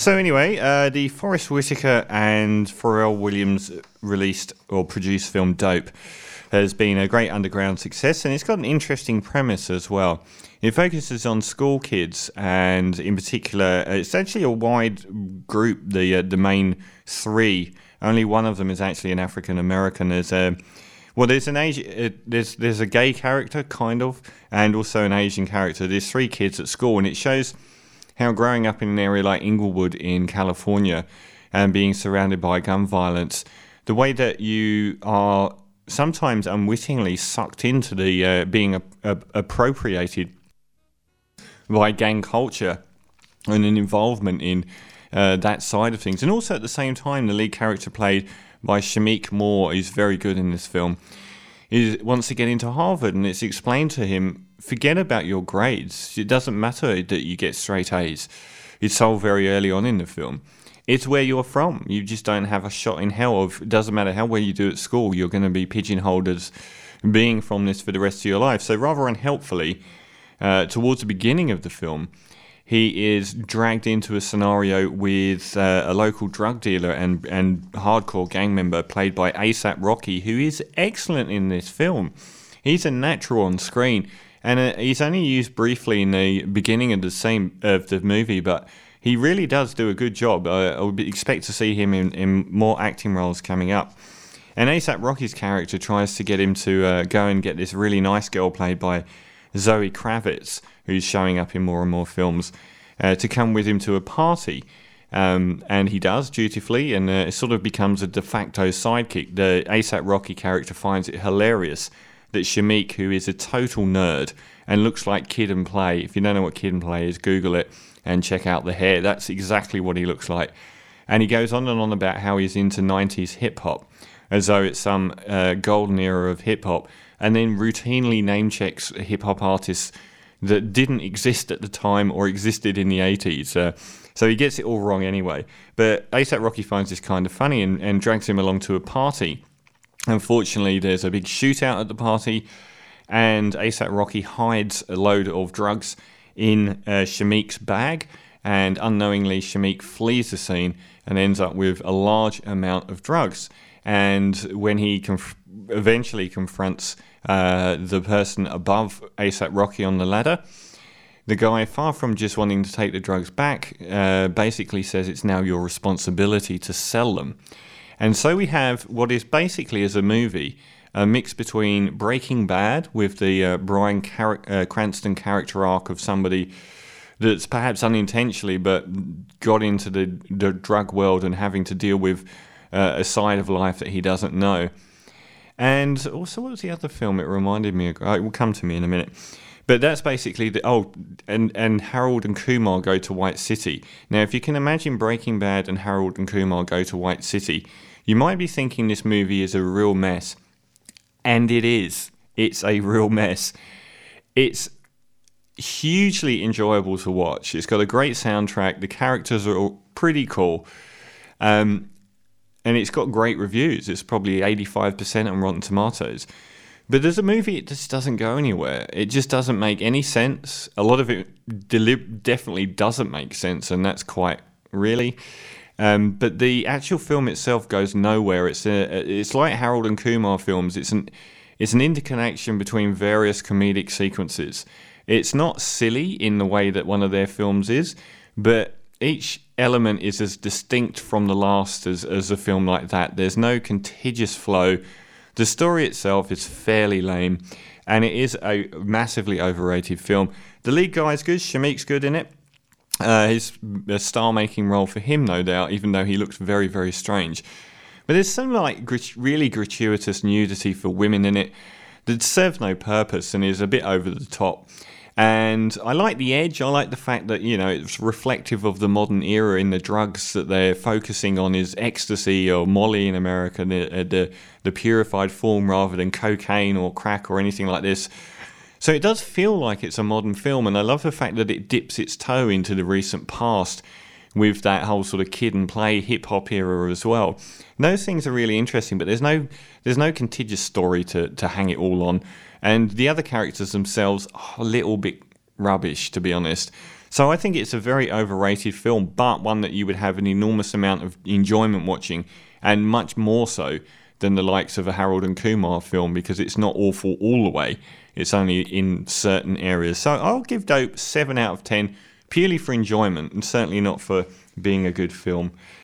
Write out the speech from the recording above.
So anyway, uh, the Forest Whitaker and Pharrell Williams released or produced film Dope has been a great underground success, and it's got an interesting premise as well. It focuses on school kids, and in particular, it's actually a wide group. The uh, the main three, only one of them is actually an African American. There's a well, there's an Asian, there's there's a gay character kind of, and also an Asian character. There's three kids at school, and it shows how growing up in an area like Inglewood in California and being surrounded by gun violence, the way that you are sometimes unwittingly sucked into the uh, being a, a, appropriated by gang culture and an involvement in uh, that side of things. And also at the same time, the lead character played by Shameik Moore is very good in this film. He wants to get into Harvard, and it's explained to him forget about your grades. It doesn't matter that you get straight A's. It's told very early on in the film. It's where you're from. You just don't have a shot in hell of. It doesn't matter how well you do at school. You're going to be pigeonholed as being from this for the rest of your life. So rather unhelpfully, uh, towards the beginning of the film, he is dragged into a scenario with uh, a local drug dealer and and hardcore gang member played by ASAP Rocky, who is excellent in this film. He's a natural on screen, and uh, he's only used briefly in the beginning of the same of the movie, but he really does do a good job. Uh, I would expect to see him in, in more acting roles coming up. And ASAP Rocky's character tries to get him to uh, go and get this really nice girl played by Zoe Kravitz, who's showing up in more and more films, uh, to come with him to a party. Um, and he does dutifully, and uh, it sort of becomes a de facto sidekick. The ASAP Rocky character finds it hilarious that Shameik, who is a total nerd and looks like Kid and Play, if you don't know what Kid and Play is, Google it and check out the hair. That's exactly what he looks like. And he goes on and on about how he's into 90s hip hop, as though it's some uh, golden era of hip hop and then routinely name checks hip hop artists that didn't exist at the time or existed in the 80s. Uh, so he gets it all wrong anyway. But ASAP Rocky finds this kind of funny and, and drags him along to a party. Unfortunately, there's a big shootout at the party, and ASAP Rocky hides a load of drugs in uh, Shameik's bag. And unknowingly, Shameik flees the scene and ends up with a large amount of drugs. And when he conf- eventually confronts uh, the person above ASAP Rocky on the ladder. The guy, far from just wanting to take the drugs back, uh, basically says it's now your responsibility to sell them. And so we have what is basically as a movie a mix between Breaking Bad with the uh, Bryan Car- uh, Cranston character arc of somebody that's perhaps unintentionally but got into the, the drug world and having to deal with uh, a side of life that he doesn't know. And also, what was the other film it reminded me of? Oh, it will come to me in a minute. But that's basically the oh, and and Harold and Kumar go to White City. Now, if you can imagine Breaking Bad and Harold and Kumar go to White City, you might be thinking this movie is a real mess, and it is. It's a real mess. It's hugely enjoyable to watch. It's got a great soundtrack. The characters are all pretty cool. Um, and it's got great reviews. It's probably 85% on Rotten Tomatoes. But as a movie, it just doesn't go anywhere. It just doesn't make any sense. A lot of it definitely doesn't make sense, and that's quite really. Um, but the actual film itself goes nowhere. It's a, it's like Harold and Kumar films. It's an it's an interconnection between various comedic sequences. It's not silly in the way that one of their films is, but each element is as distinct from the last as, as a film like that. There's no contiguous flow. The story itself is fairly lame, and it is a massively overrated film. The lead guy is good, Shameik's good in it. Uh, his a star making role for him, no doubt, even though he looks very, very strange. But there's some like really gratuitous nudity for women in it that serves no purpose and is a bit over the top. And I like the edge. I like the fact that you know it's reflective of the modern era in the drugs that they're focusing on is ecstasy or Molly in America, the uh, the, the purified form rather than cocaine or crack or anything like this. So it does feel like it's a modern film, and I love the fact that it dips its toe into the recent past with that whole sort of kid and play hip hop era as well. Those things are really interesting, but there's no there's no contiguous story to to hang it all on. And the other characters themselves are a little bit rubbish, to be honest. So I think it's a very overrated film, but one that you would have an enormous amount of enjoyment watching, and much more so than the likes of a Harold and Kumar film because it's not awful all the way. It's only in certain areas. So I'll give Dope 7 out of 10 purely for enjoyment and certainly not for being a good film.